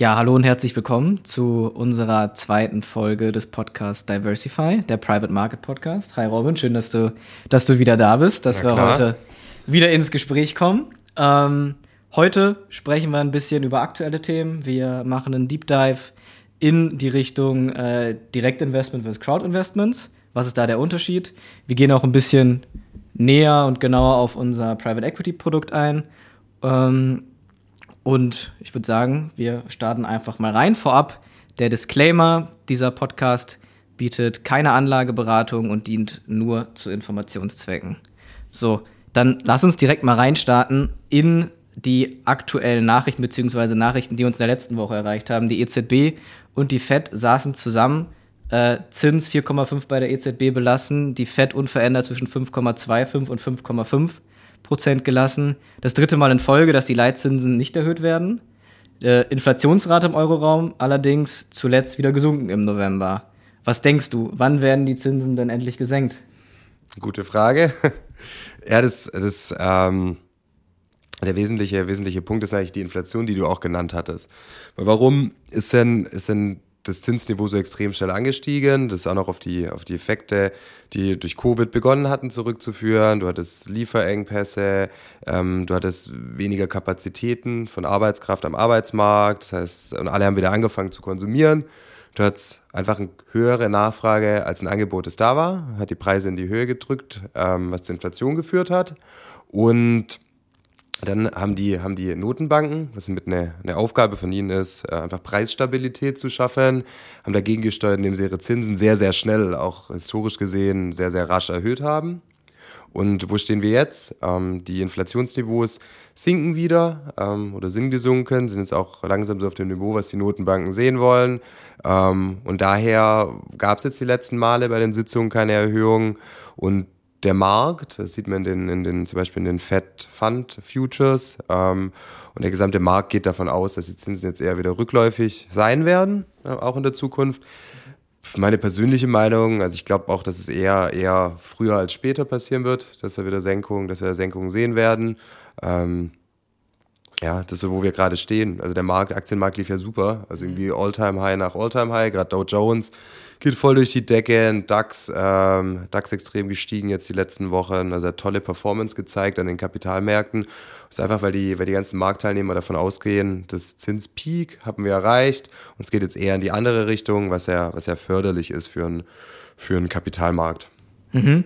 Ja, hallo und herzlich willkommen zu unserer zweiten Folge des Podcasts Diversify, der Private Market Podcast. Hi Robin, schön, dass du, dass du wieder da bist, dass wir heute wieder ins Gespräch kommen. Ähm, heute sprechen wir ein bisschen über aktuelle Themen. Wir machen einen Deep Dive in die Richtung äh, Direktinvestment versus Crowdinvestments. Was ist da der Unterschied? Wir gehen auch ein bisschen näher und genauer auf unser Private Equity Produkt ein. Ähm, und ich würde sagen, wir starten einfach mal rein. Vorab der Disclaimer, dieser Podcast bietet keine Anlageberatung und dient nur zu Informationszwecken. So, dann lass uns direkt mal reinstarten in die aktuellen Nachrichten bzw. Nachrichten, die uns in der letzten Woche erreicht haben. Die EZB und die Fed saßen zusammen. Äh, Zins 4,5 bei der EZB belassen, die Fed unverändert zwischen 5,25 und 5,5 Prozent gelassen. Das dritte Mal in Folge, dass die Leitzinsen nicht erhöht werden. Äh, Inflationsrate im Euroraum allerdings zuletzt wieder gesunken im November. Was denkst du, wann werden die Zinsen denn endlich gesenkt? Gute Frage. ja, das, das ähm, der wesentliche, wesentliche Punkt ist eigentlich die Inflation, die du auch genannt hattest. Warum ist denn, ist denn das Zinsniveau so extrem schnell angestiegen. Das ist auch noch auf die, auf die Effekte, die durch Covid begonnen hatten, zurückzuführen. Du hattest Lieferengpässe, ähm, du hattest weniger Kapazitäten von Arbeitskraft am Arbeitsmarkt. Das heißt, und alle haben wieder angefangen zu konsumieren. Du hattest einfach eine höhere Nachfrage, als ein Angebot es da war, hat die Preise in die Höhe gedrückt, ähm, was zur Inflation geführt hat. Und dann haben die, haben die Notenbanken, was mit eine, eine Aufgabe von ihnen ist, äh, einfach Preisstabilität zu schaffen, haben dagegen gesteuert, indem sie ihre Zinsen sehr, sehr schnell, auch historisch gesehen, sehr, sehr rasch erhöht haben. Und wo stehen wir jetzt? Ähm, die Inflationsniveaus sinken wieder ähm, oder sind gesunken, sind jetzt auch langsam so auf dem Niveau, was die Notenbanken sehen wollen. Ähm, und daher gab es jetzt die letzten Male bei den Sitzungen keine Erhöhung. Und der Markt, das sieht man in den, in den, zum Beispiel in den Fed Fund Futures, ähm, und der gesamte Markt geht davon aus, dass die Zinsen jetzt eher wieder rückläufig sein werden, äh, auch in der Zukunft. Meine persönliche Meinung, also ich glaube auch, dass es eher, eher früher als später passieren wird, dass wir wieder Senkungen, dass wir Senkungen sehen werden. Ähm, ja, das ist so, wo wir gerade stehen. Also der Markt, Aktienmarkt lief ja super. Also irgendwie All-Time-High nach All-Time-High, gerade Dow Jones geht voll durch die Decke. DAX, ähm, DAX extrem gestiegen jetzt die letzten Wochen. Also hat tolle Performance gezeigt an den Kapitalmärkten. Das ist einfach, weil die, weil die ganzen Marktteilnehmer davon ausgehen, das Zinspeak haben wir erreicht. Und es geht jetzt eher in die andere Richtung, was ja, was ja förderlich ist für einen, für einen Kapitalmarkt. Mhm.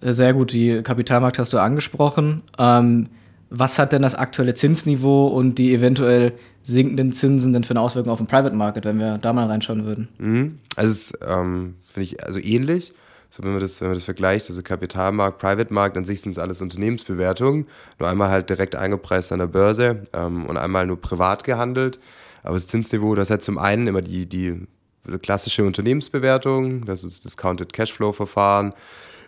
Sehr gut, die Kapitalmarkt hast du angesprochen. Ähm, was hat denn das aktuelle Zinsniveau und die eventuell sinkenden Zinsen denn für eine Auswirkung auf den Private Market, wenn wir da mal reinschauen würden? Mhm. Also es ähm, finde ich also ähnlich. So, wenn man das, wenn man das vergleicht, also Kapitalmarkt, Private Markt, an sich sind es alles Unternehmensbewertungen. Nur einmal halt direkt eingepreist an der Börse ähm, und einmal nur privat gehandelt. Aber das Zinsniveau, das hat zum einen immer die, die klassische Unternehmensbewertung, das ist Discounted Cashflow Verfahren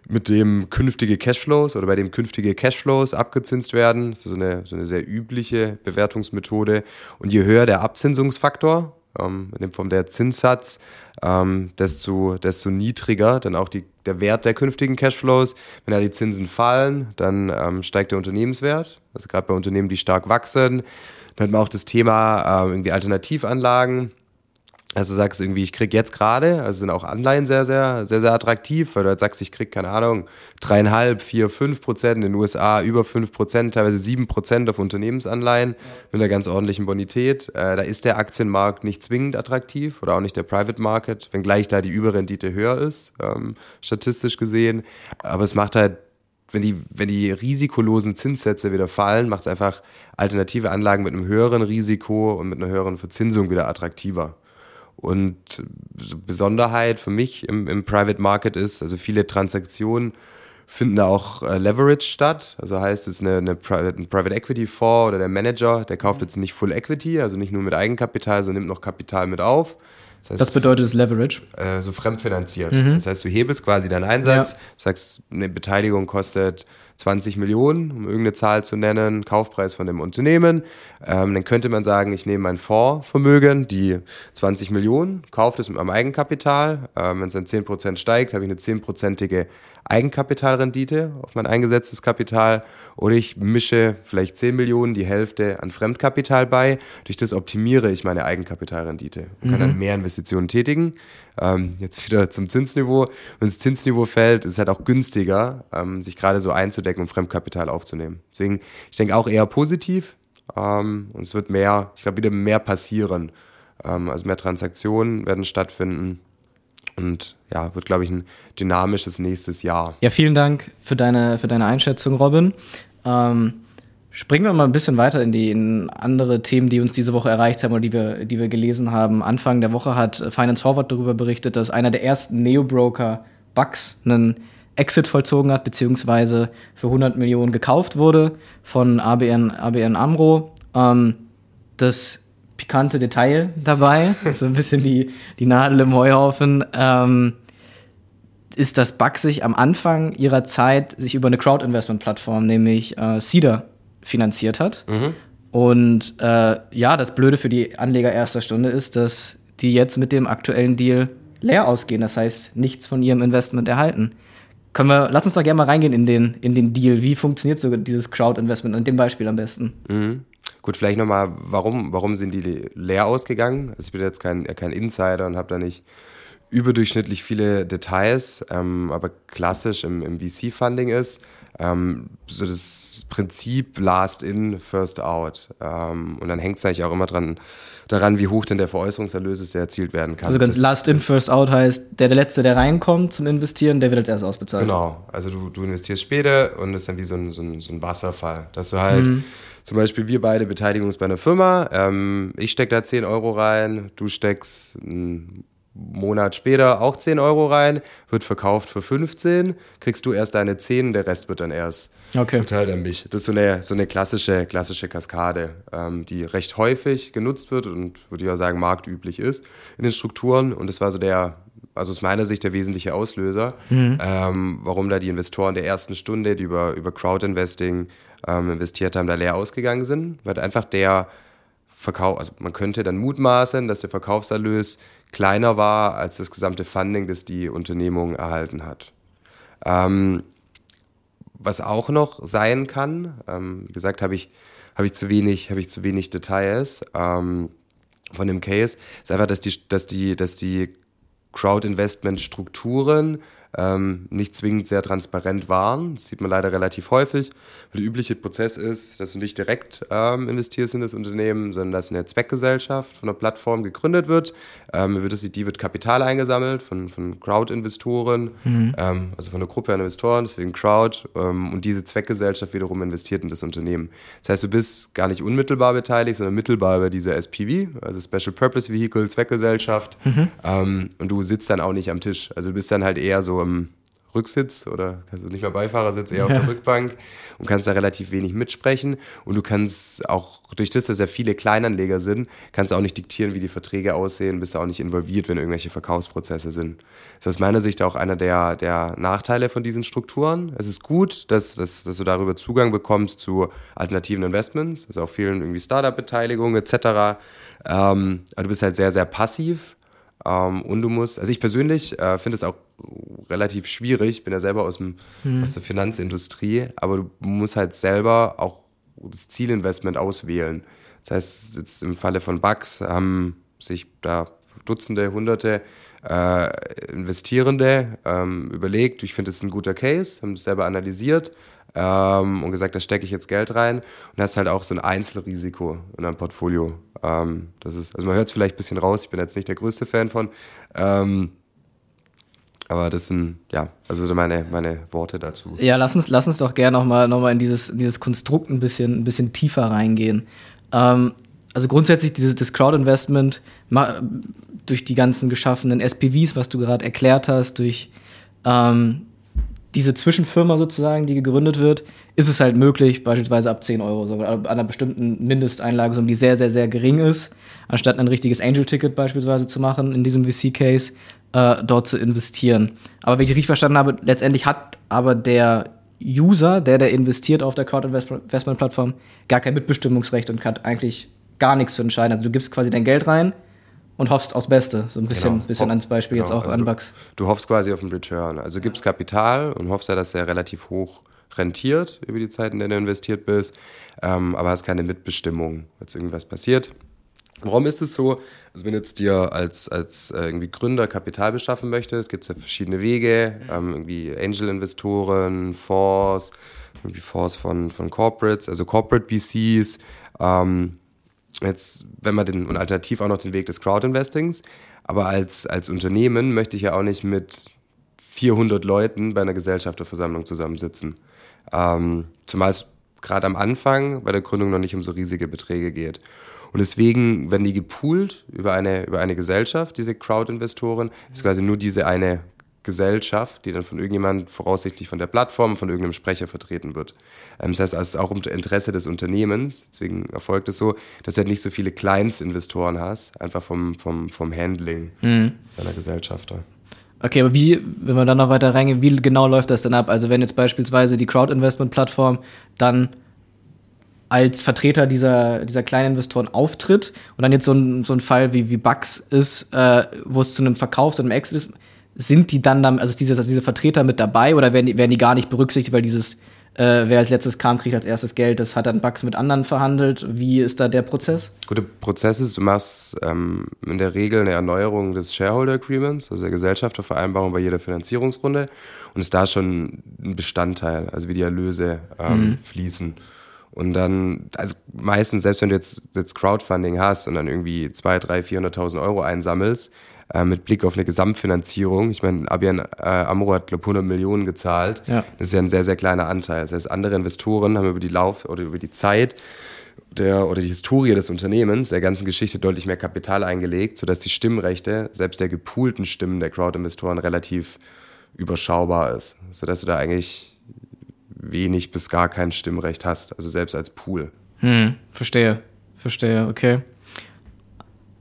mit dem künftige Cashflows oder bei dem künftige Cashflows abgezinst werden. Das ist so eine, so eine sehr übliche Bewertungsmethode. Und je höher der Abzinsungsfaktor, ähm, in Form der Zinssatz, ähm, desto, desto niedriger dann auch die, der Wert der künftigen Cashflows. Wenn da die Zinsen fallen, dann ähm, steigt der Unternehmenswert. Also gerade bei Unternehmen, die stark wachsen. Dann hat man auch das Thema ähm, irgendwie Alternativanlagen also du sagst irgendwie, ich krieg jetzt gerade, also sind auch Anleihen sehr, sehr, sehr, sehr attraktiv, weil du halt sagst, ich krieg, keine Ahnung, dreieinhalb, vier, fünf Prozent, in den USA über fünf Prozent, teilweise sieben Prozent auf Unternehmensanleihen ja. mit einer ganz ordentlichen Bonität. Äh, da ist der Aktienmarkt nicht zwingend attraktiv oder auch nicht der Private Market, wenngleich da die Überrendite höher ist, ähm, statistisch gesehen. Aber es macht halt wenn die, wenn die risikolosen Zinssätze wieder fallen, macht es einfach alternative Anlagen mit einem höheren Risiko und mit einer höheren Verzinsung wieder attraktiver. Und Besonderheit für mich im, im Private Market ist, also viele Transaktionen finden da auch äh, Leverage statt. Also heißt es eine, eine Private, ein Private Equity Fonds oder der Manager, der kauft jetzt nicht Full Equity, also nicht nur mit Eigenkapital, sondern nimmt noch Kapital mit auf. Das, heißt, das bedeutet das Leverage? Äh, so fremdfinanziert. Mhm. Das heißt, du hebelst quasi deinen Einsatz, ja. sagst, eine Beteiligung kostet, 20 Millionen, um irgendeine Zahl zu nennen, Kaufpreis von dem Unternehmen. Ähm, dann könnte man sagen, ich nehme mein Fondsvermögen, die 20 Millionen, kaufe das mit meinem Eigenkapital. Ähm, Wenn es dann 10% steigt, habe ich eine 10%ige Eigenkapitalrendite auf mein eingesetztes Kapital oder ich mische vielleicht 10 Millionen, die Hälfte an Fremdkapital bei. Durch das optimiere ich meine Eigenkapitalrendite und kann mhm. dann mehr Investitionen tätigen. Ähm, jetzt wieder zum Zinsniveau. Wenn das Zinsniveau fällt, ist es halt auch günstiger, ähm, sich gerade so einzudecken und Fremdkapital aufzunehmen. Deswegen, ich denke auch eher positiv ähm, und es wird mehr, ich glaube, wieder mehr passieren. Ähm, also mehr Transaktionen werden stattfinden. Und ja, wird, glaube ich, ein dynamisches nächstes Jahr. Ja, vielen Dank für deine, für deine Einschätzung, Robin. Ähm, springen wir mal ein bisschen weiter in die in andere Themen, die uns diese Woche erreicht haben oder die wir, die wir gelesen haben. Anfang der Woche hat Finance Forward darüber berichtet, dass einer der ersten Neo-Broker Bucks einen Exit vollzogen hat, beziehungsweise für 100 Millionen gekauft wurde von ABN, ABN AMRO. Ähm, das pikante Detail dabei, so ein bisschen die, die Nadel im Heuhaufen, ähm, ist, dass Buck sich am Anfang ihrer Zeit sich über eine Crowd-Investment-Plattform, nämlich äh, Cedar, finanziert hat. Mhm. Und äh, ja, das Blöde für die Anleger erster Stunde ist, dass die jetzt mit dem aktuellen Deal leer ausgehen. Das heißt, nichts von ihrem Investment erhalten. Können wir, lass uns doch gerne mal reingehen in den, in den Deal. Wie funktioniert so dieses Crowd-Investment? An dem Beispiel am besten. Mhm. Gut, vielleicht nochmal, warum, warum sind die leer ausgegangen? Also ich bin jetzt kein, kein Insider und habe da nicht überdurchschnittlich viele Details, ähm, aber klassisch im, im VC-Funding ist ähm, so das Prinzip Last in, First out. Ähm, und dann hängt es eigentlich auch immer dran, daran, wie hoch denn der Veräußerungserlös ist, der erzielt werden kann. Also ganz das, Last in, First out heißt, der, der Letzte, der reinkommt zum Investieren, der wird als erstes ausbezahlt. Genau, also du, du investierst später und das ist dann wie so ein, so ein, so ein Wasserfall, dass du halt mhm zum Beispiel wir beide beteiligen uns bei einer Firma. Ähm, ich stecke da 10 Euro rein, du steckst einen Monat später auch 10 Euro rein, wird verkauft für 15, kriegst du erst deine 10, der Rest wird dann erst okay. verteilt an mich. Das ist so eine, so eine klassische, klassische Kaskade, ähm, die recht häufig genutzt wird und würde ich auch sagen marktüblich ist in den Strukturen. Und das war so der, also aus meiner Sicht der wesentliche Auslöser, mhm. ähm, warum da die Investoren der ersten Stunde, die über, über Crowdinvesting ähm, investiert haben, da leer ausgegangen sind, weil einfach der Verkauf, also man könnte dann mutmaßen, dass der Verkaufserlös kleiner war als das gesamte Funding, das die Unternehmung erhalten hat. Ähm, was auch noch sein kann, ähm, wie gesagt, habe ich, hab ich, zu wenig, hab ich zu wenig Details ähm, von dem Case, ist einfach, dass die, dass die, dass die Crowd-Investment-Strukturen ähm, nicht zwingend sehr transparent waren. Das sieht man leider relativ häufig, der übliche Prozess ist, dass du nicht direkt ähm, investierst in das Unternehmen, sondern dass eine Zweckgesellschaft von der Plattform gegründet wird. Ähm, wird das, die wird Kapital eingesammelt von, von Crowd-Investoren, mhm. ähm, also von einer Gruppe an Investoren, deswegen Crowd. Ähm, und diese Zweckgesellschaft wiederum investiert in das Unternehmen. Das heißt, du bist gar nicht unmittelbar beteiligt, sondern mittelbar über diese SPV, also Special Purpose Vehicle, Zweckgesellschaft. Mhm. Ähm, und du sitzt dann auch nicht am Tisch. Also du bist dann halt eher so im Rücksitz oder du nicht mehr Beifahrersitz, eher auf der Rückbank und kannst da relativ wenig mitsprechen. Und du kannst auch, durch das, dass ja viele Kleinanleger sind, kannst du auch nicht diktieren, wie die Verträge aussehen, bist du auch nicht involviert, wenn irgendwelche Verkaufsprozesse sind. Das ist aus meiner Sicht auch einer der, der Nachteile von diesen Strukturen. Es ist gut, dass, dass, dass du darüber Zugang bekommst zu alternativen Investments, also auch vielen irgendwie Startup-Beteiligungen etc. Ähm, aber du bist halt sehr, sehr passiv ähm, und du musst, also ich persönlich äh, finde es auch relativ schwierig, ich bin ja selber aus, dem, hm. aus der Finanzindustrie, aber du musst halt selber auch das Zielinvestment auswählen. Das heißt, jetzt im Falle von Bugs haben sich da Dutzende, Hunderte äh, Investierende ähm, überlegt, ich finde, das ist ein guter Case, haben es selber analysiert ähm, und gesagt, da stecke ich jetzt Geld rein und hast halt auch so ein Einzelrisiko in deinem Portfolio. Ähm, das ist, also man hört es vielleicht ein bisschen raus, ich bin jetzt nicht der größte Fan von. Ähm, aber das sind, ja, also meine, meine Worte dazu. Ja, lass uns, lass uns doch gerne nochmal noch mal in dieses, dieses Konstrukt ein bisschen, ein bisschen tiefer reingehen. Ähm, also grundsätzlich dieses das Crowd-Investment durch die ganzen geschaffenen SPVs, was du gerade erklärt hast, durch ähm, diese Zwischenfirma sozusagen, die gegründet wird, ist es halt möglich, beispielsweise ab 10 Euro, so, an einer bestimmten Mindesteinlagesumme, die sehr, sehr, sehr gering ist, anstatt ein richtiges Angel-Ticket beispielsweise zu machen, in diesem VC-Case, äh, dort zu investieren. Aber wenn ich richtig verstanden habe, letztendlich hat aber der User, der, der investiert auf der Crowd-Investment-Plattform, gar kein Mitbestimmungsrecht und hat eigentlich gar nichts zu entscheiden. Also du gibst quasi dein Geld rein und hoffst aufs Beste. So ein bisschen, genau. bisschen ans Beispiel genau. jetzt auch also an Bugs. Du, du, hoffst quasi auf einen Return. Also gibst Kapital und hoffst ja, dass er relativ hoch rentiert über die Zeit, in der du investiert bist, ähm, aber hast keine Mitbestimmung, als irgendwas passiert. Warum ist es so? Also wenn jetzt dir als, als äh, irgendwie Gründer Kapital beschaffen möchtest, gibt es ja verschiedene Wege, ähm, irgendwie Angel-Investoren, Fonds, irgendwie Fonds von, von Corporates, also Corporate VCs, ähm, jetzt, wenn man den, und alternativ auch noch den Weg des Crowd-Investings, aber als, als Unternehmen möchte ich ja auch nicht mit 400 Leuten bei einer Gesellschafterversammlung zusammensitzen. Ähm, zumal es gerade am Anfang bei der Gründung noch nicht um so riesige Beträge geht. Und deswegen werden die gepoolt über eine, über eine Gesellschaft, diese Crowd-Investoren. Ist quasi nur diese eine Gesellschaft, die dann von irgendjemand voraussichtlich von der Plattform, von irgendeinem Sprecher vertreten wird. Ähm, das heißt, es ist auch im Interesse des Unternehmens, deswegen erfolgt es so, dass du halt nicht so viele Kleinstinvestoren hast, einfach vom, vom, vom Handling mhm. deiner Gesellschafter. Okay, aber wie, wenn wir dann noch weiter reingehen, wie genau läuft das denn ab? Also wenn jetzt beispielsweise die Crowd-Investment-Plattform dann als Vertreter dieser, dieser kleinen Investoren auftritt und dann jetzt so ein, so ein Fall wie, wie Bugs ist, äh, wo es zu einem Verkauf, zu einem Exit ist, sind die dann, dann also ist diese, diese Vertreter mit dabei oder werden die, werden die gar nicht berücksichtigt, weil dieses, äh, wer als letztes kam, kriegt als erstes Geld, das hat dann Bugs mit anderen verhandelt. Wie ist da der Prozess? Gut, der Prozess ist, du machst ähm, in der Regel eine Erneuerung des Shareholder Agreements, also der Gesellschaftervereinbarung bei jeder Finanzierungsrunde und ist da schon ein Bestandteil, also wie die Erlöse ähm, mhm. fließen. Und dann, also meistens, selbst wenn du jetzt, jetzt Crowdfunding hast und dann irgendwie 200.000, 300.000, 400.000 Euro einsammelst, äh, mit Blick auf eine Gesamtfinanzierung, ich meine, Abian äh, Amro hat, glaube 100 Millionen gezahlt. Ja. Das ist ja ein sehr, sehr kleiner Anteil. Das heißt, andere Investoren haben über die Lauf- oder über die Zeit der, oder die Historie des Unternehmens, der ganzen Geschichte deutlich mehr Kapital eingelegt, sodass die Stimmrechte, selbst der gepoolten Stimmen der Crowd-Investoren, relativ überschaubar ist. Sodass du da eigentlich wenig bis gar kein Stimmrecht hast, also selbst als Pool. Hm, verstehe, verstehe, okay.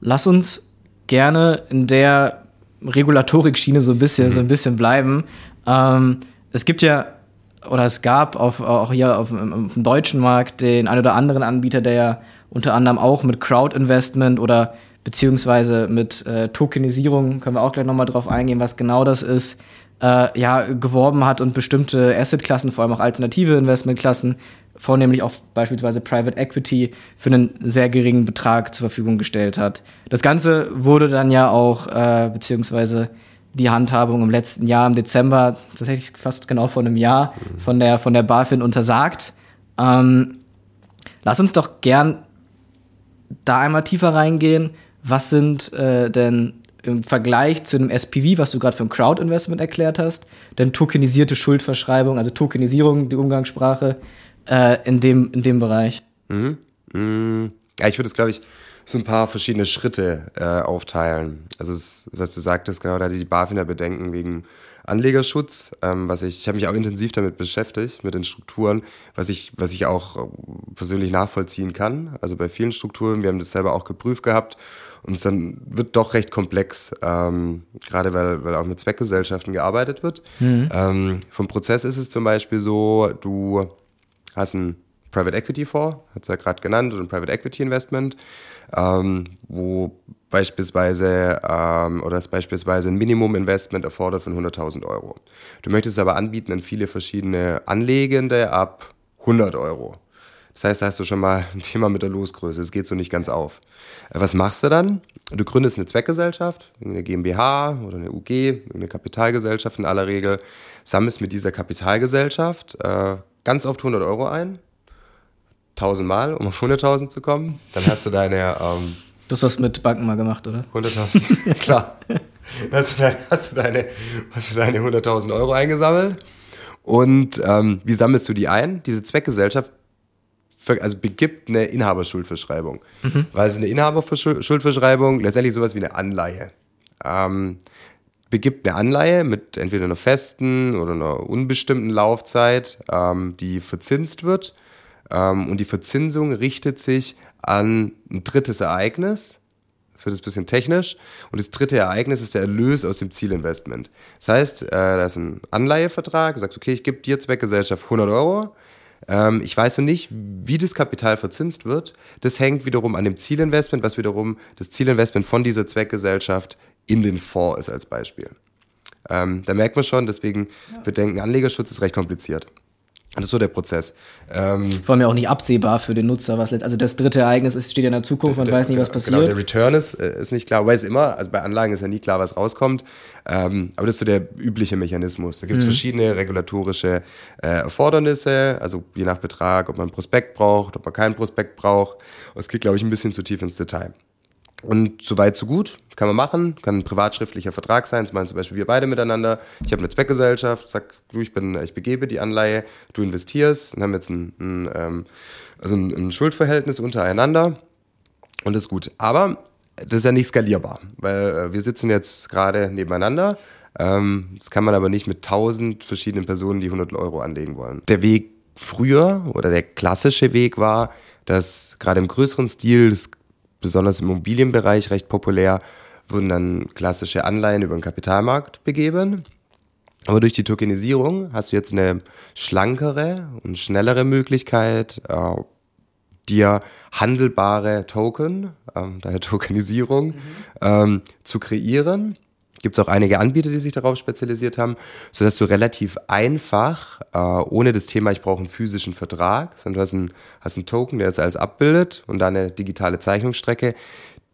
Lass uns gerne in der Regulatorik-Schiene so ein bisschen, mhm. so ein bisschen bleiben. Ähm, es gibt ja oder es gab auf, auch hier auf, auf, dem deutschen Markt den ein oder anderen Anbieter, der ja unter anderem auch mit Crowd-Investment oder beziehungsweise mit äh, Tokenisierung, können wir auch gleich nochmal drauf eingehen, was genau das ist, äh, ja, geworben hat und bestimmte Assetklassen, vor allem auch alternative Investmentklassen, vornehmlich auch beispielsweise Private Equity, für einen sehr geringen Betrag zur Verfügung gestellt hat. Das Ganze wurde dann ja auch, äh, beziehungsweise die Handhabung im letzten Jahr, im Dezember, tatsächlich fast genau vor einem Jahr, von der, von der BaFin untersagt. Ähm, lass uns doch gern da einmal tiefer reingehen. Was sind äh, denn im Vergleich zu einem SPV, was du gerade für ein Crowd-Investment erklärt hast, denn tokenisierte Schuldverschreibung, also Tokenisierung, die Umgangssprache, äh, in, dem, in dem Bereich? Mhm. Mhm. Ja, ich würde es, glaube ich, so ein paar verschiedene Schritte äh, aufteilen. Also, es, was du sagtest, genau, da hatte die BaFin ja Bedenken wegen Anlegerschutz, ähm, was ich, ich habe mich auch intensiv damit beschäftigt, mit den Strukturen, was ich, was ich auch persönlich nachvollziehen kann. Also bei vielen Strukturen, wir haben das selber auch geprüft gehabt und es dann wird doch recht komplex, ähm, gerade weil, weil auch mit Zweckgesellschaften gearbeitet wird. Mhm. Ähm, vom Prozess ist es zum Beispiel so, du hast ein Private Equity Fonds, hat es ja gerade genannt, oder ein Private Equity Investment, ähm, wo beispielsweise ähm, oder das beispielsweise ein Minimum Investment erfordert von 100.000 Euro. Du möchtest es aber anbieten an viele verschiedene Anlegende ab 100 Euro. Das heißt, da hast du schon mal ein Thema mit der Losgröße. Es geht so nicht ganz auf. Äh, was machst du dann? Du gründest eine Zweckgesellschaft, eine GmbH oder eine UG, eine Kapitalgesellschaft in aller Regel, sammelst mit dieser Kapitalgesellschaft äh, ganz oft 100 Euro ein, 1000 Mal, um auf 100.000 zu kommen. Dann hast du deine. Ähm, das hast du mit Banken mal gemacht, oder? 100.000, klar. Dann hast du deine, hast du deine, deine 100.000 Euro eingesammelt. Und ähm, wie sammelst du die ein? Diese Zweckgesellschaft also begibt eine Inhaberschuldverschreibung. Mhm. Weil es eine Inhaberschuldverschreibung letztendlich sowas wie eine Anleihe. Ähm, begibt eine Anleihe mit entweder einer festen oder einer unbestimmten Laufzeit, ähm, die verzinst wird. Ähm, und die Verzinsung richtet sich an ein drittes Ereignis. Das wird jetzt ein bisschen technisch. Und das dritte Ereignis ist der Erlös aus dem Zielinvestment. Das heißt, äh, da ist ein Anleihevertrag, du sagst, okay, ich gebe dir Zweckgesellschaft 100 Euro. Ähm, ich weiß noch nicht, wie das Kapital verzinst wird. Das hängt wiederum an dem Zielinvestment, was wiederum das Zielinvestment von dieser Zweckgesellschaft in den Fonds ist als Beispiel. Ähm, da merkt man schon, deswegen ja. bedenken, Anlegerschutz ist recht kompliziert. Das ist so der Prozess. Ähm, Vor allem ja auch nicht absehbar für den Nutzer, was letzt, also das dritte Ereignis ist, steht ja in der Zukunft, man der, weiß nicht, was passiert. Genau, der Return ist, äh, ist nicht klar, weil es immer, also bei Anlagen ist ja nie klar, was rauskommt. Ähm, aber das ist so der übliche Mechanismus. Da gibt es mhm. verschiedene regulatorische äh, Erfordernisse, also je nach Betrag, ob man ein Prospekt braucht, ob man keinen Prospekt braucht. Und es geht, glaube ich, ein bisschen zu tief ins Detail. Und so weit, so gut. Kann man machen. Kann ein privatschriftlicher Vertrag sein. Das meinen zum Beispiel wir beide miteinander. Ich habe eine Zweckgesellschaft. Sag, du, ich, bin, ich begebe die Anleihe. Du investierst. Und haben jetzt ein, ein, ähm, also ein, ein Schuldverhältnis untereinander. Und das ist gut. Aber das ist ja nicht skalierbar. Weil äh, wir sitzen jetzt gerade nebeneinander. Ähm, das kann man aber nicht mit tausend verschiedenen Personen, die 100 Euro anlegen wollen. Der Weg früher oder der klassische Weg war, dass gerade im größeren Stil das besonders im Immobilienbereich recht populär, wurden dann klassische Anleihen über den Kapitalmarkt begeben. Aber durch die Tokenisierung hast du jetzt eine schlankere und schnellere Möglichkeit, äh, dir handelbare Token, äh, daher Tokenisierung, mhm. ähm, zu kreieren gibt es auch einige Anbieter, die sich darauf spezialisiert haben, sodass du relativ einfach, äh, ohne das Thema, ich brauche einen physischen Vertrag, sondern du hast einen, hast einen Token, der das alles abbildet und dann eine digitale Zeichnungsstrecke,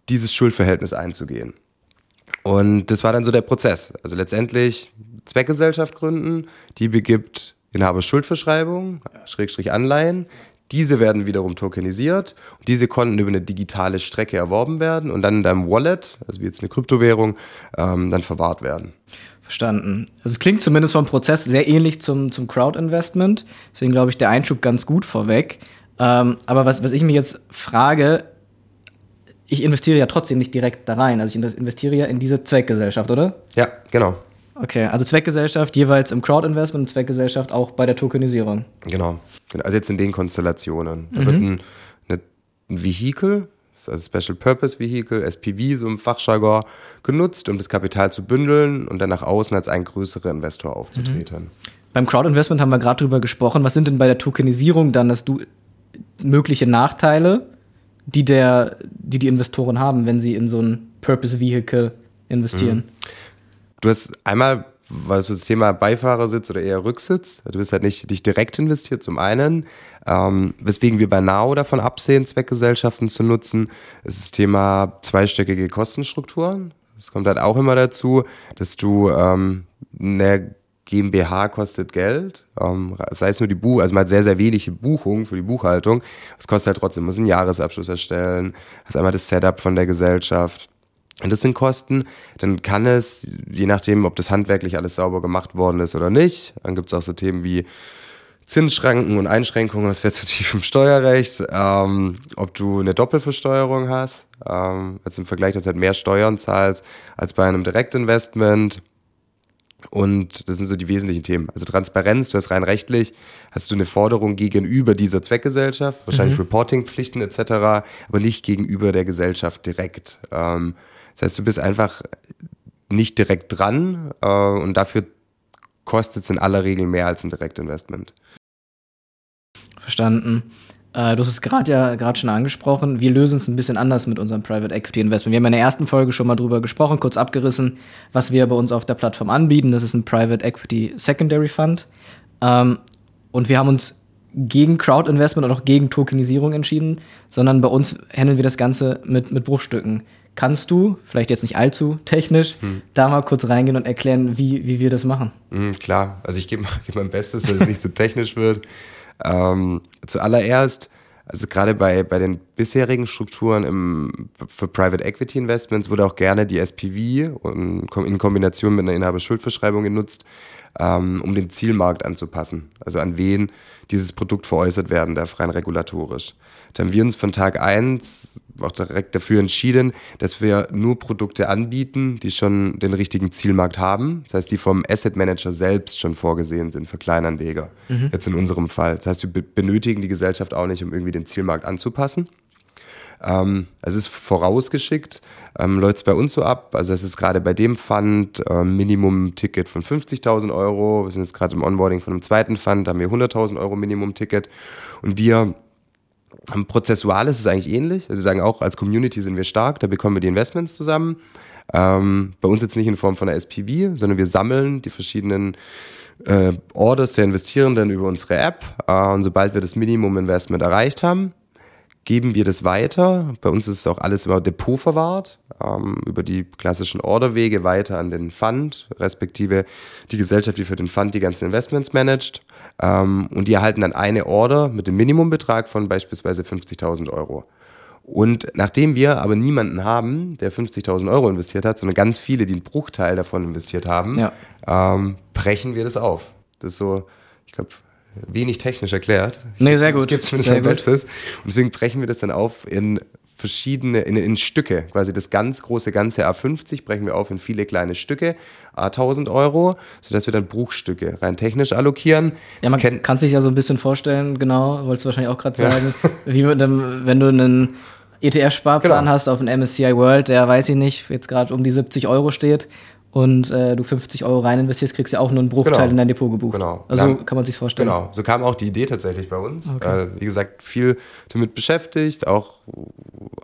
dieses Schuldverhältnis einzugehen. Und das war dann so der Prozess. Also letztendlich Zweckgesellschaft gründen, die begibt Inhaber Schuldverschreibung, Schrägstrich Anleihen, diese werden wiederum tokenisiert und diese konnten über eine digitale Strecke erworben werden und dann in deinem Wallet, also wie jetzt eine Kryptowährung, ähm, dann verwahrt werden. Verstanden. Also es klingt zumindest vom Prozess sehr ähnlich zum, zum Crowd-Investment. Deswegen glaube ich, der Einschub ganz gut vorweg. Ähm, aber was, was ich mich jetzt frage, ich investiere ja trotzdem nicht direkt da rein. Also ich investiere ja in diese Zweckgesellschaft, oder? Ja, genau. Okay, also Zweckgesellschaft jeweils im Crowd-Investment und Zweckgesellschaft auch bei der Tokenisierung. Genau. genau. Also jetzt in den Konstellationen. Da mhm. wird ein, eine, ein Vehikel, also Special Purpose Vehicle, SPV, so im Fachjargon, genutzt, um das Kapital zu bündeln und dann nach außen als ein größerer Investor aufzutreten. Mhm. Beim Crowd-Investment haben wir gerade drüber gesprochen. Was sind denn bei der Tokenisierung dann, dass du mögliche Nachteile, die, der, die die Investoren haben, wenn sie in so ein Purpose Vehicle investieren? Mhm. Du hast einmal, was das Thema Beifahrersitz oder eher Rücksitz, du bist halt nicht, nicht direkt investiert, zum einen. Ähm, weswegen wir bei NAO davon absehen, Zweckgesellschaften zu nutzen, ist das Thema zweistöckige Kostenstrukturen. Es kommt halt auch immer dazu, dass du ähm, eine GmbH kostet Geld, ähm, sei es nur die Buch, also man hat sehr, sehr wenige Buchungen für die Buchhaltung. Es kostet halt trotzdem, muss einen Jahresabschluss erstellen, hast einmal das Setup von der Gesellschaft, das sind Kosten. Dann kann es, je nachdem, ob das handwerklich alles sauber gemacht worden ist oder nicht, dann gibt es auch so Themen wie Zinsschranken und Einschränkungen, das wäre zu tief im Steuerrecht, ähm, ob du eine Doppelversteuerung hast, ähm, also im Vergleich, dass du halt mehr Steuern zahlst als bei einem Direktinvestment. Und das sind so die wesentlichen Themen. Also Transparenz, du hast rein rechtlich, hast du eine Forderung gegenüber dieser Zweckgesellschaft, wahrscheinlich mhm. Reportingpflichten etc., aber nicht gegenüber der Gesellschaft direkt. Ähm, das heißt, du bist einfach nicht direkt dran äh, und dafür kostet es in aller Regel mehr als ein Direktinvestment. Verstanden. Äh, du hast es gerade ja gerade schon angesprochen. Wir lösen es ein bisschen anders mit unserem Private Equity Investment. Wir haben in der ersten Folge schon mal drüber gesprochen, kurz abgerissen, was wir bei uns auf der Plattform anbieten. Das ist ein Private Equity Secondary Fund. Ähm, und wir haben uns gegen Crowd Investment und auch gegen Tokenisierung entschieden, sondern bei uns handeln wir das Ganze mit, mit Bruchstücken. Kannst du, vielleicht jetzt nicht allzu technisch, hm. da mal kurz reingehen und erklären, wie, wie wir das machen? Mhm, klar, also ich gebe geb mein Bestes, dass es nicht zu so technisch wird. Ähm, zuallererst, also gerade bei, bei den bisherigen Strukturen im, für Private Equity Investments wurde auch gerne die SPV in Kombination mit einer Inhaberschuldverschreibung genutzt, ähm, um den Zielmarkt anzupassen. Also an wen dieses Produkt veräußert werden darf, rein regulatorisch. Da haben wir uns von Tag eins auch direkt dafür entschieden, dass wir nur Produkte anbieten, die schon den richtigen Zielmarkt haben. Das heißt, die vom Asset Manager selbst schon vorgesehen sind für Kleinanleger. Mhm. Jetzt in unserem Fall. Das heißt, wir benötigen die Gesellschaft auch nicht, um irgendwie den Zielmarkt anzupassen. Ähm, es ist vorausgeschickt, ähm, läuft es bei uns so ab. Also es ist gerade bei dem Fund äh, Minimum-Ticket von 50.000 Euro. Wir sind jetzt gerade im Onboarding von einem zweiten Fund, da haben wir 100.000 Euro Minimum-Ticket. Und wir Prozessual ist es eigentlich ähnlich. Wir sagen auch, als Community sind wir stark, da bekommen wir die Investments zusammen. Ähm, bei uns jetzt nicht in Form von einer SPV, sondern wir sammeln die verschiedenen äh, Orders der Investierenden über unsere App. Äh, und sobald wir das Minimum Investment erreicht haben, geben wir das weiter. Bei uns ist auch alles immer Depot verwahrt, ähm, über die klassischen Orderwege weiter an den Fund, respektive die Gesellschaft, die für den Fund die ganzen Investments managt. Ähm, und die erhalten dann eine Order mit dem Minimumbetrag von beispielsweise 50.000 Euro. Und nachdem wir aber niemanden haben, der 50.000 Euro investiert hat, sondern ganz viele, die einen Bruchteil davon investiert haben, ja. ähm, brechen wir das auf. Das ist so, ich glaube, wenig technisch erklärt. Nee, sehr gut. Gibt es mein Bestes. Und deswegen brechen wir das dann auf in verschiedene, in, in Stücke. Quasi das ganz große ganze A50 brechen wir auf in viele kleine Stücke, A1000 Euro, sodass wir dann Bruchstücke rein technisch allokieren. Ja, man kann sich ja so ein bisschen vorstellen, genau, wolltest du wahrscheinlich auch gerade sagen, ja. wie mit dem, wenn du einen ETF-Sparplan genau. hast auf einen MSCI World, der weiß ich nicht, jetzt gerade um die 70 Euro steht und äh, du 50 Euro rein investierst, kriegst du ja auch nur einen Bruchteil genau. in dein Depot gebucht. Genau. Also Dann, kann man sich vorstellen. Genau, so kam auch die Idee tatsächlich bei uns. Okay. Äh, wie gesagt, viel damit beschäftigt, auch,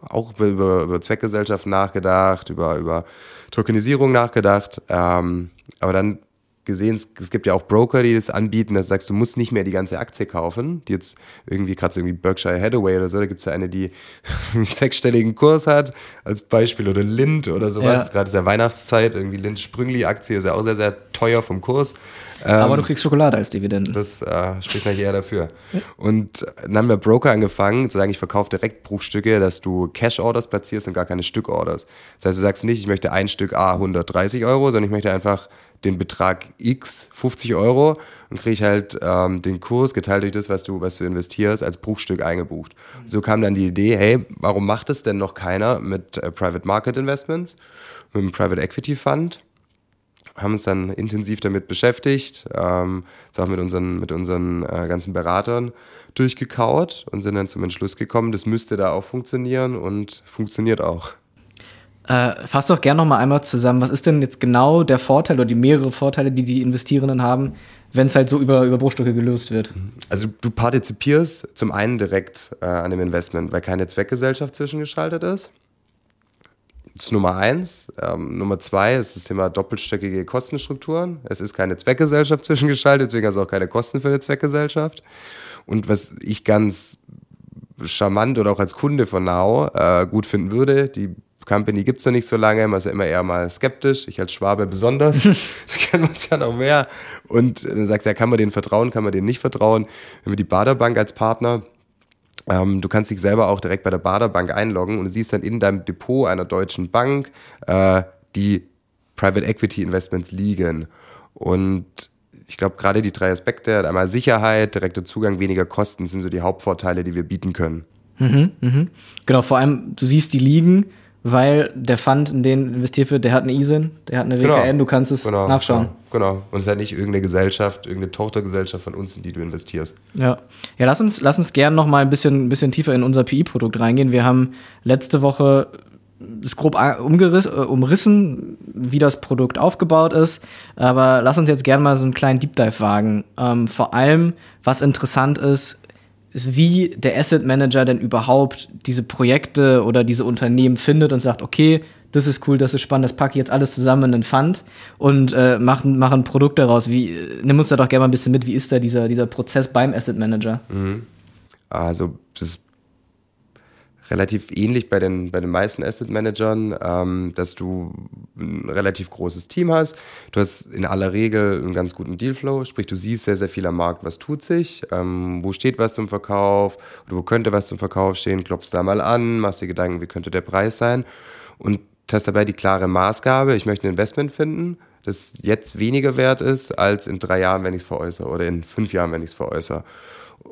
auch über, über Zweckgesellschaften nachgedacht, über, über Tokenisierung nachgedacht. Ähm, aber dann gesehen, es gibt ja auch Broker, die das anbieten, dass du sagst, du musst nicht mehr die ganze Aktie kaufen, die jetzt irgendwie gerade so irgendwie Berkshire Hathaway oder so, da gibt es ja eine, die einen sechsstelligen Kurs hat, als Beispiel, oder Lind oder sowas. Ja. Gerade ist ja Weihnachtszeit, irgendwie Lind Sprüngli-Aktie ist ja auch sehr, sehr teuer vom Kurs. Aber ähm, du kriegst Schokolade als Dividenden. Das äh, spricht natürlich eher dafür. Und dann haben wir Broker angefangen zu sagen, ich verkaufe direkt Bruchstücke, dass du Cash-Orders platzierst und gar keine Stück-Orders. Das heißt, du sagst nicht, ich möchte ein Stück A 130 Euro, sondern ich möchte einfach den Betrag X, 50 Euro, und kriege halt ähm, den Kurs geteilt durch das, was du, was du investierst, als Bruchstück eingebucht. Mhm. So kam dann die Idee, hey, warum macht es denn noch keiner mit äh, Private Market Investments, mit einem Private Equity Fund? Haben uns dann intensiv damit beschäftigt, ähm, auch mit unseren, mit unseren äh, ganzen Beratern durchgekaut und sind dann zum Entschluss gekommen, das müsste da auch funktionieren und funktioniert auch. Äh, fass doch gerne noch mal einmal zusammen, was ist denn jetzt genau der Vorteil oder die mehrere Vorteile, die die Investierenden haben, wenn es halt so über, über Bruchstücke gelöst wird? Also du partizipierst zum einen direkt äh, an dem Investment, weil keine Zweckgesellschaft zwischengeschaltet ist. Das ist Nummer eins. Ähm, Nummer zwei ist das Thema doppelstöckige Kostenstrukturen. Es ist keine Zweckgesellschaft zwischengeschaltet, deswegen hast du auch keine Kosten für eine Zweckgesellschaft. Und was ich ganz charmant oder auch als Kunde von Now äh, gut finden würde, die Company gibt es noch nicht so lange, man ist ja immer eher mal skeptisch. Ich als Schwabe besonders, da kennen wir es ja noch mehr. Und dann sagst du, ja, kann man denen vertrauen, kann man denen nicht vertrauen. Wenn wir die Baderbank als Partner, ähm, du kannst dich selber auch direkt bei der Baderbank einloggen und du siehst dann in deinem Depot einer deutschen Bank äh, die Private Equity Investments liegen. Und ich glaube, gerade die drei Aspekte, einmal Sicherheit, direkter Zugang, weniger Kosten, sind so die Hauptvorteile, die wir bieten können. Mhm, mh. Genau, vor allem, du siehst die liegen weil der Fund, in den investiert wird, der hat eine ISIN, der hat eine WKN, genau. du kannst es genau, nachschauen. Genau, genau. Und es ist halt nicht irgendeine Gesellschaft, irgendeine Tochtergesellschaft von uns, in die du investierst. Ja, ja lass uns, lass uns gerne noch mal ein bisschen, ein bisschen tiefer in unser PI-Produkt reingehen. Wir haben letzte Woche das grob äh, umrissen, wie das Produkt aufgebaut ist. Aber lass uns jetzt gerne mal so einen kleinen Deep Dive wagen. Ähm, vor allem, was interessant ist, wie der Asset Manager denn überhaupt diese Projekte oder diese Unternehmen findet und sagt, okay, das ist cool, das ist spannend, das packe ich jetzt alles zusammen in den Fund und äh, machen, machen ein Produkt daraus. Wie, äh, nimm uns da doch gerne mal ein bisschen mit, wie ist da dieser, dieser Prozess beim Asset Manager? Mhm. Also, das ist relativ ähnlich bei den, bei den meisten Asset Managern, ähm, dass du ein relativ großes Team hast. Du hast in aller Regel einen ganz guten Dealflow, sprich du siehst sehr, sehr viel am Markt, was tut sich, ähm, wo steht was zum Verkauf oder wo könnte was zum Verkauf stehen, klopfst da mal an, machst dir Gedanken, wie könnte der Preis sein und hast dabei die klare Maßgabe, ich möchte ein Investment finden, das jetzt weniger wert ist als in drei Jahren, wenn ich es veräußere oder in fünf Jahren, wenn ich es veräußere.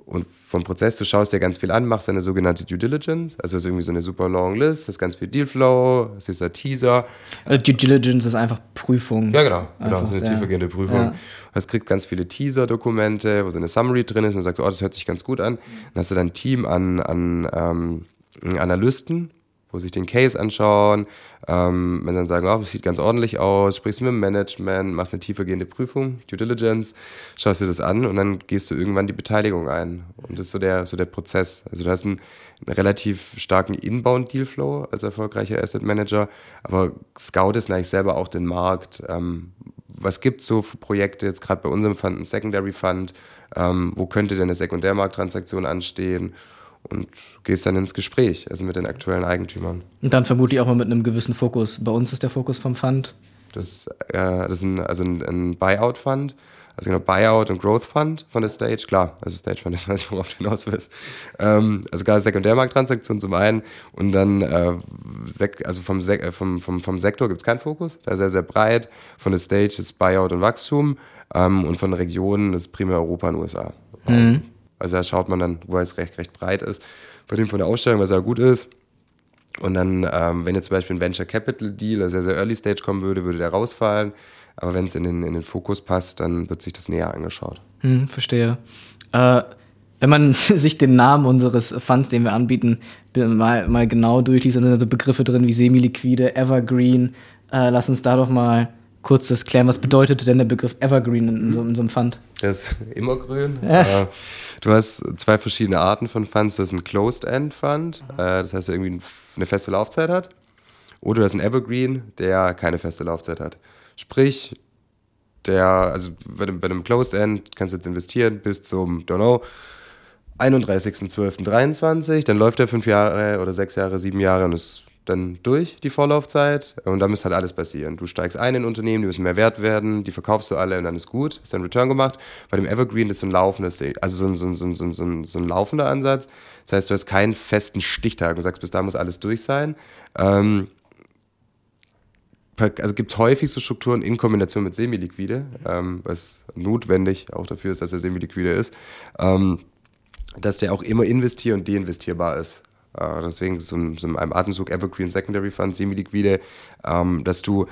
Und vom Prozess, du schaust dir ganz viel an, machst eine sogenannte Due Diligence, also ist irgendwie so eine super long List, hast ganz viel Dealflow, es ist ein Teaser. Also Due Diligence ist einfach Prüfung. Ja, genau, genau, ist eine ja. tiefergehende Prüfung. Ja. Es kriegt ganz viele Teaser-Dokumente, wo so eine Summary drin ist und man sagt, oh, das hört sich ganz gut an. Dann hast du dann ein Team an, an ähm, Analysten, wo sich den Case anschauen, ähm, wenn dann sagen, oh, das sieht ganz ordentlich aus, sprichst du mit dem Management, machst eine tiefergehende Prüfung, Due Diligence, schaust dir das an und dann gehst du irgendwann die Beteiligung ein. Und das ist so der, so der Prozess. Also du hast einen, einen relativ starken Inbound-Dealflow als erfolgreicher Asset Manager, aber Scout ist eigentlich selber auch den Markt. Ähm, was gibt es so für Projekte, jetzt gerade bei unserem Fund, ein Secondary Fund, ähm, wo könnte denn eine Sekundärmarkttransaktion anstehen? Und gehst dann ins Gespräch, also mit den aktuellen Eigentümern. Und dann vermutlich auch mal mit einem gewissen Fokus. Bei uns ist der Fokus vom Fund. Das, äh, das ist ein, also ein, ein Buyout-Fund, also genau Buyout und Growth Fund von der Stage, klar, also Stage Fund, das weiß ich, worauf du hinaus willst. Ähm, also gerade Sekundärmarkttransaktionen zum einen und dann, äh, also vom, Sek äh, vom, vom, vom Sektor gibt es keinen Fokus, da ist sehr, sehr breit. Von der Stage ist Buyout und Wachstum ähm, und von Regionen ist primär Europa und USA. Mhm. Also da schaut man dann, wo es recht, recht breit ist. Bei dem von der Ausstellung, was ja gut ist. Und dann, ähm, wenn jetzt zum Beispiel ein Venture Capital Deal, also sehr, sehr Early Stage kommen würde, würde der rausfallen. Aber wenn es in den, in den Fokus passt, dann wird sich das näher angeschaut. Hm, verstehe. Äh, wenn man sich den Namen unseres Funds, den wir anbieten, mal, mal genau durchliest, dann sind da so Begriffe drin wie semi-liquide, Evergreen. Äh, lass uns da doch mal kurz das klären. Was bedeutet denn der Begriff Evergreen in, so, in so einem Fund? Der ist immergrün. Ja. Äh, du hast zwei verschiedene Arten von Funds. Das ist ein Closed-End-Fund, äh, das heißt, der irgendwie eine feste Laufzeit hat. Oder du hast einen Evergreen, der keine feste Laufzeit hat. Sprich, der, also bei dem, bei dem Closed End kannst du jetzt investieren bis zum, don't know, 31.12.23, dann läuft der fünf Jahre oder sechs Jahre, sieben Jahre und ist dann durch, die Vorlaufzeit. Und dann müsste halt alles passieren. Du steigst ein in Unternehmen, die müssen mehr wert werden, die verkaufst du alle und dann ist gut, hast dein Return gemacht. Bei dem Evergreen ist so ein laufendes, also so ein, so ein, so ein, so ein, so ein laufender Ansatz. Das heißt, du hast keinen festen Stichtag und sagst, bis da muss alles durch sein. Ähm, also gibt es häufig so Strukturen in Kombination mit Semiliquide, ähm, was notwendig auch dafür ist, dass er semiliquide ist, ähm, dass der auch immer investier- und deinvestierbar ist. Äh, deswegen so, so in einem Atemzug Evergreen Secondary Fund, semi-liquide, ähm, dass du,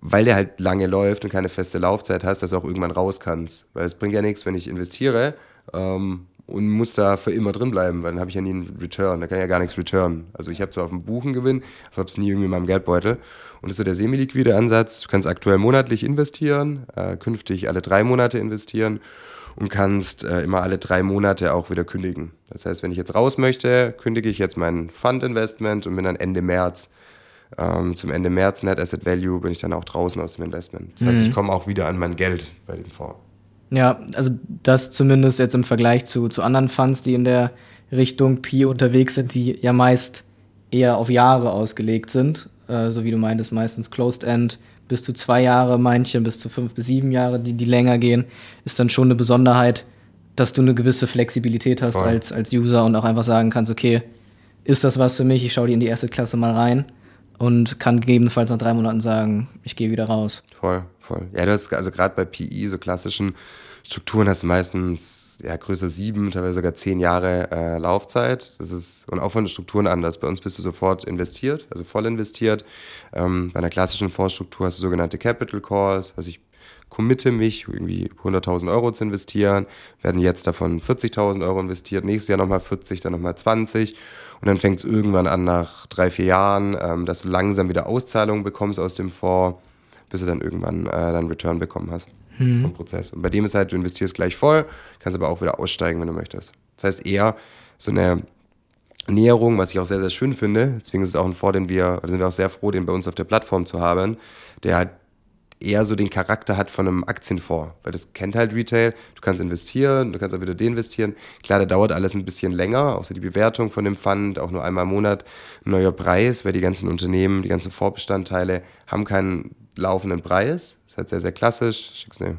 weil der halt lange läuft und keine feste Laufzeit hast, dass du auch irgendwann raus kannst. Weil es bringt ja nichts, wenn ich investiere ähm, und muss da für immer drin bleiben, weil dann habe ich ja nie einen Return, da kann ich ja gar nichts return. Also ich habe zwar auf dem Buchen Gewinn, aber habe es nie irgendwie in meinem Geldbeutel. Und das ist so der semi-liquide Ansatz. Du kannst aktuell monatlich investieren, äh, künftig alle drei Monate investieren und kannst äh, immer alle drei Monate auch wieder kündigen. Das heißt, wenn ich jetzt raus möchte, kündige ich jetzt mein Fund-Investment und bin dann Ende März. Ähm, zum Ende März Net Asset Value bin ich dann auch draußen aus dem Investment. Das heißt, mhm. ich komme auch wieder an mein Geld bei dem Fonds. Ja, also das zumindest jetzt im Vergleich zu, zu anderen Funds, die in der Richtung Pi unterwegs sind, die ja meist eher auf Jahre ausgelegt sind. Äh, so wie du meintest, meistens Closed End, bis zu zwei Jahre, manche bis zu fünf bis sieben Jahre, die, die länger gehen, ist dann schon eine Besonderheit, dass du eine gewisse Flexibilität hast als, als User und auch einfach sagen kannst, okay, ist das was für mich? Ich schaue die in die erste Klasse mal rein und kann gegebenenfalls nach drei Monaten sagen, ich gehe wieder raus. Voll, voll. Ja, du hast also gerade bei PI, so klassischen Strukturen, hast du meistens ja, größer sieben, teilweise sogar zehn Jahre äh, Laufzeit. Das ist, und auch von den Strukturen anders. Bei uns bist du sofort investiert, also voll investiert. Ähm, bei einer klassischen Fondsstruktur hast du sogenannte Capital Calls. Also ich committe mich, irgendwie 100.000 Euro zu investieren, werden jetzt davon 40.000 Euro investiert, nächstes Jahr nochmal 40, dann nochmal 20 und dann fängt es irgendwann an nach drei, vier Jahren, ähm, dass du langsam wieder Auszahlungen bekommst aus dem Fonds, bis du dann irgendwann äh, deinen Return bekommen hast mhm. vom Prozess. Und bei dem ist halt, du investierst gleich voll, kannst aber auch wieder aussteigen, wenn du möchtest. Das heißt eher so eine Näherung, was ich auch sehr, sehr schön finde. Deswegen ist es auch ein Vor, den wir, sind wir auch sehr froh, den bei uns auf der Plattform zu haben, der halt eher so den Charakter hat von einem Aktienfonds, weil das kennt halt Retail. Du kannst investieren, du kannst auch wieder deinvestieren. Klar, da dauert alles ein bisschen länger, so die Bewertung von dem Fund, auch nur einmal im Monat ein neuer Preis, weil die ganzen Unternehmen, die ganzen Vorbestandteile haben keinen laufenden Preis ist halt sehr, sehr klassisch. Schickst eine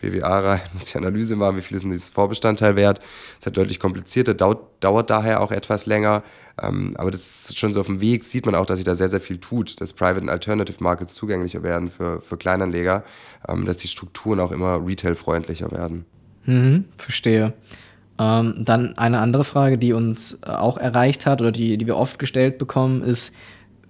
BWA rein, muss die Analyse machen, wie viel ist denn dieses Vorbestandteil wert. Ist halt deutlich komplizierter, dauert, dauert daher auch etwas länger. Ähm, aber das ist schon so auf dem Weg, sieht man auch, dass sich da sehr, sehr viel tut, dass Private and Alternative Markets zugänglicher werden für, für Kleinanleger, ähm, dass die Strukturen auch immer retailfreundlicher werden. Mhm, verstehe. Ähm, dann eine andere Frage, die uns äh, auch erreicht hat oder die, die wir oft gestellt bekommen, ist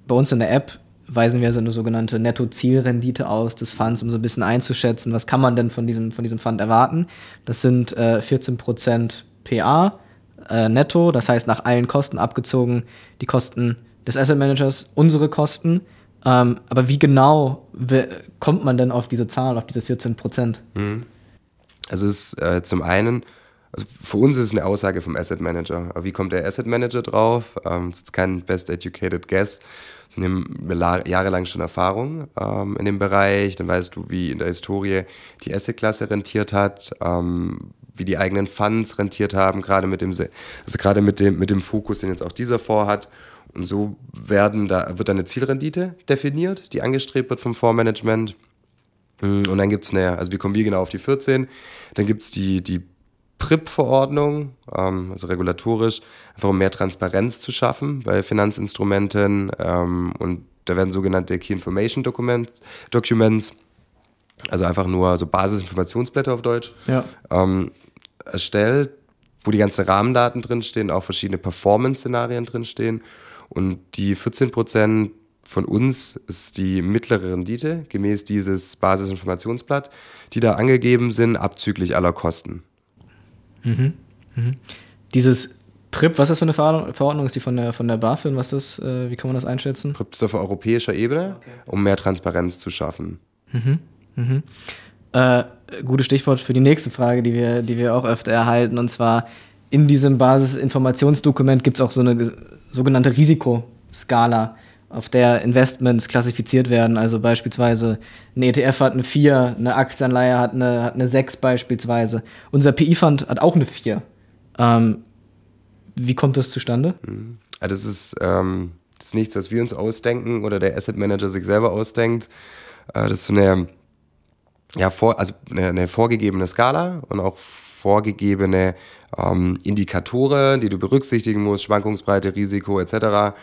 bei uns in der App weisen wir so eine sogenannte Netto-Zielrendite aus des Funds, um so ein bisschen einzuschätzen, was kann man denn von diesem, von diesem Fund erwarten. Das sind äh, 14% PA, äh, netto, das heißt nach allen Kosten abgezogen, die Kosten des Asset Managers, unsere Kosten. Ähm, aber wie genau kommt man denn auf diese Zahl, auf diese 14 Prozent? Mhm. Also es ist äh, zum einen, also für uns ist es eine Aussage vom Asset Manager. Aber wie kommt der Asset Manager drauf? Ähm, das ist kein best educated guess. Sie haben jahrelang schon Erfahrung ähm, in dem Bereich. Dann weißt du, wie in der Historie die Asset-Klasse rentiert hat, ähm, wie die eigenen Funds rentiert haben, gerade mit dem, also gerade mit dem, mit dem Fokus, den jetzt auch dieser Fonds hat. Und so werden da, wird eine Zielrendite definiert, die angestrebt wird vom Fondsmanagement. Und dann gibt es eine, also wie kommen wir genau auf die 14? Dann gibt es die, die PRIP-Verordnung, ähm, also regulatorisch, einfach um mehr Transparenz zu schaffen bei Finanzinstrumenten. Ähm, und da werden sogenannte Key Information Document, Documents, also einfach nur so Basisinformationsblätter auf Deutsch, ja. ähm, erstellt, wo die ganzen Rahmendaten drinstehen, auch verschiedene Performance-Szenarien drinstehen. Und die 14 Prozent von uns ist die mittlere Rendite gemäß dieses Basisinformationsblatt, die da angegeben sind, abzüglich aller Kosten. Mhm. Mhm. Dieses PRIP, was ist das für eine Verordnung? Ist die von der, von der BaFin? Was das, äh, wie kann man das einschätzen? PRIP ist auf europäischer Ebene, okay. um mehr Transparenz zu schaffen. Mhm. Mhm. Äh, gutes Stichwort für die nächste Frage, die wir, die wir auch öfter erhalten. Und zwar in diesem Basisinformationsdokument gibt es auch so eine sogenannte Risikoskala auf der Investments klassifiziert werden. Also beispielsweise ein ETF hat eine 4, eine Aktienanleihe hat eine, hat eine 6 beispielsweise. Unser PI-Fund hat auch eine 4. Ähm, wie kommt das zustande? Mhm. das ist, ähm, das ist nichts, was wir uns ausdenken oder der Asset Manager sich selber ausdenkt. Äh, das ist eine, ja, vor, also eine, eine vorgegebene Skala und auch vorgegebene ähm, Indikatoren, die du berücksichtigen musst, Schwankungsbreite, Risiko etc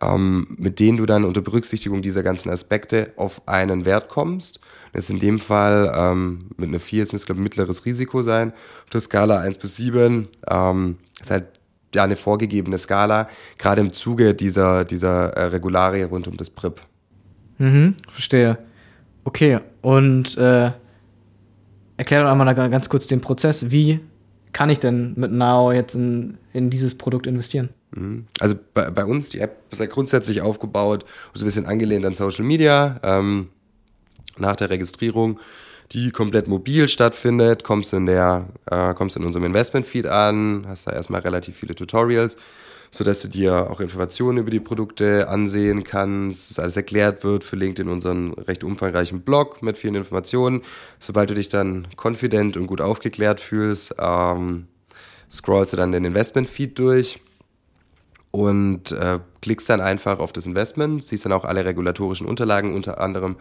ähm, mit denen du dann unter Berücksichtigung dieser ganzen Aspekte auf einen Wert kommst. Das ist in dem Fall ähm, mit einer 4, es müsste glaube ich mittleres Risiko sein. Auf der Skala 1 bis 7 ähm, ist halt ja eine vorgegebene Skala, gerade im Zuge dieser, dieser äh, Regularie rund um das PRIP. Mhm, verstehe. Okay, und äh, erklär doch einmal ganz kurz den Prozess. Wie kann ich denn mit Now jetzt in, in dieses Produkt investieren? Mhm. Also bei, bei, uns, die App ist ja grundsätzlich aufgebaut, so ein bisschen angelehnt an Social Media. Ähm, nach der Registrierung, die komplett mobil stattfindet, kommst in der, äh, kommst in unserem Investment-Feed an, hast da erstmal relativ viele Tutorials, sodass du dir auch Informationen über die Produkte ansehen kannst, dass alles erklärt wird, verlinkt in unseren recht umfangreichen Blog mit vielen Informationen. Sobald du dich dann confident und gut aufgeklärt fühlst, ähm, scrollst du dann den Investment-Feed durch und äh, klickst dann einfach auf das Investment, siehst dann auch alle regulatorischen Unterlagen, unter anderem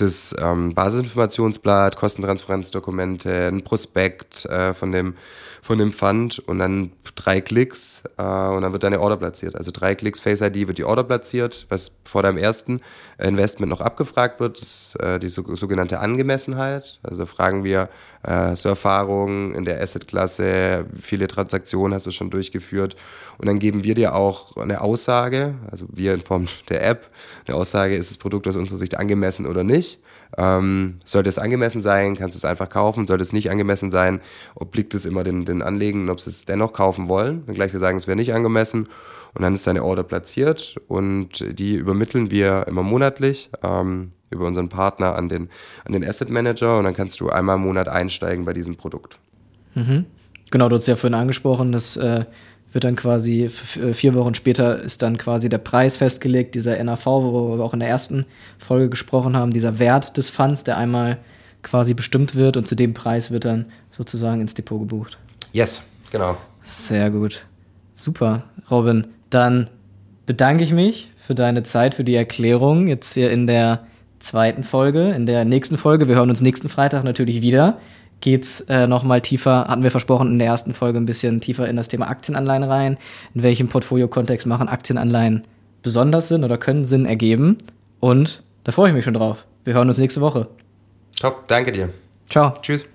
das ähm, Basisinformationsblatt, Kostentransferenzdokumente, ein Prospekt äh, von, dem, von dem Fund und dann drei Klicks äh, und dann wird deine Order platziert. Also drei Klicks Face ID wird die Order platziert, was vor deinem ersten Investment noch abgefragt wird, ist äh, die so, sogenannte Angemessenheit. Also fragen wir, äh, hast du Erfahrung in der Assetklasse, wie viele Transaktionen hast du schon durchgeführt und dann geben wir dir auch eine Aussage, also wir in Form der App, eine Aussage, ist das Produkt aus unserer Sicht angemessen oder nicht. Ähm, sollte es angemessen sein, kannst du es einfach kaufen. Sollte es nicht angemessen sein, obliegt es immer den, den Anlegen, ob sie es dennoch kaufen wollen. Wenn gleich wir sagen, es wäre nicht angemessen. Und dann ist deine Order platziert und die übermitteln wir immer monatlich ähm, über unseren Partner an den, an den Asset Manager und dann kannst du einmal im Monat einsteigen bei diesem Produkt. Mhm. Genau, du hast ja vorhin angesprochen, dass äh, wird dann quasi äh, vier Wochen später ist dann quasi der Preis festgelegt, dieser NAV, worüber wir auch in der ersten Folge gesprochen haben, dieser Wert des Funds, der einmal quasi bestimmt wird und zu dem Preis wird dann sozusagen ins Depot gebucht. Yes, genau. Sehr gut. Super, Robin. Dann bedanke ich mich für deine Zeit, für die Erklärung jetzt hier in der zweiten Folge. In der nächsten Folge, wir hören uns nächsten Freitag natürlich wieder geht's äh, nochmal tiefer, hatten wir versprochen, in der ersten Folge ein bisschen tiefer in das Thema Aktienanleihen rein. In welchem Portfolio-Kontext machen Aktienanleihen besonders Sinn oder können Sinn ergeben? Und da freue ich mich schon drauf. Wir hören uns nächste Woche. Top, danke dir. Ciao. Tschüss.